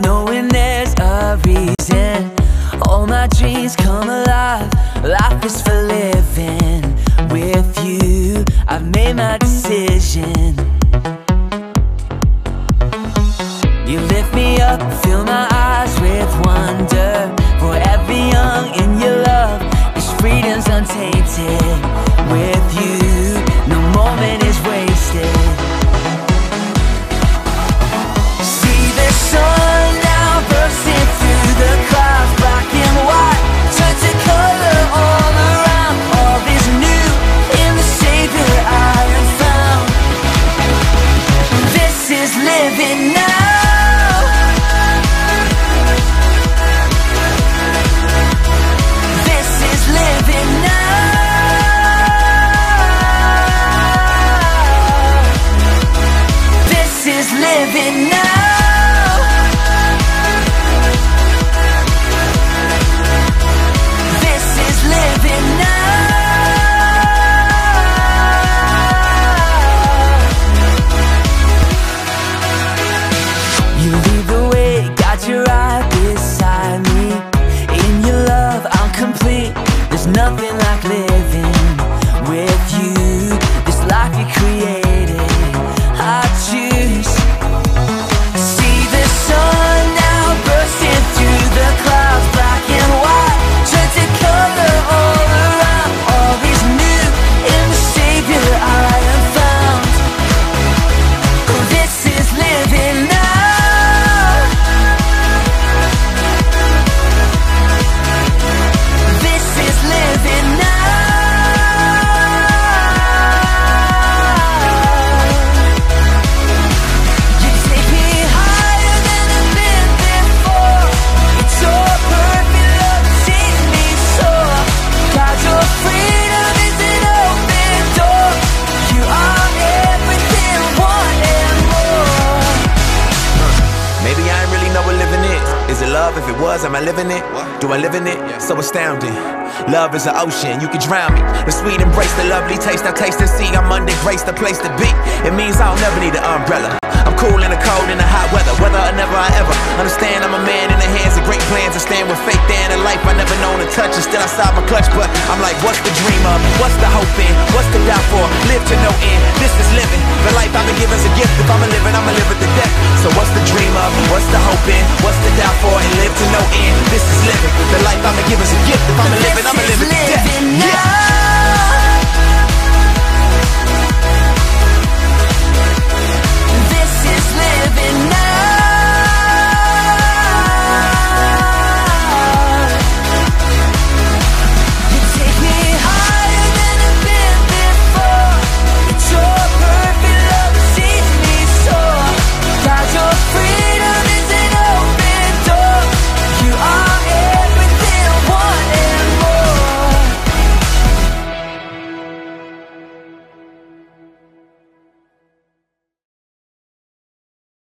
knowing there's a reason. All my dreams come alive. Life is for living. With you, I've made my decision. You lift me up, fill my eyes with wonder. For every young in your love, this freedom's untainted. Is love? If it was, am I living it? Do I live in it? So astounding. Love is an ocean, you can drown me. The sweet embrace, the lovely taste, I taste and see. I'm under grace, the place to be. It means I'll never need an umbrella. I'm cool in the cold, in the hot weather, whether or never I ever understand. I'm a man in the hands of great plans. I stand with faith there in a life I never known to touch. And still I saw my clutch, but I'm like, what's the dream of? What's the hope in? What's the doubt for? Live to no end. This is living. The life I've been given's a gift. If I'm a living, I'ma live the death. So what's the dream of? What's the hope in? What's the doubt for? And live to no end. This is living. The life I've been given's a gift. If I'm a it, I'ma live at the death. living Yeah.